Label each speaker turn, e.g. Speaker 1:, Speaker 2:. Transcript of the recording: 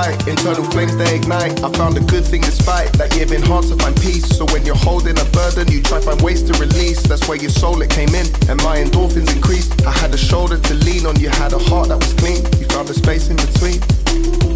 Speaker 1: light. Internal flames they ignite. I found a good thing despite that like it been hard to find peace. So when you're holding a burden, you try find ways to release. That's where your soul it came in, and my endorphins increased. I had a shoulder to lean on, you had a heart that was clean. You found a space in between.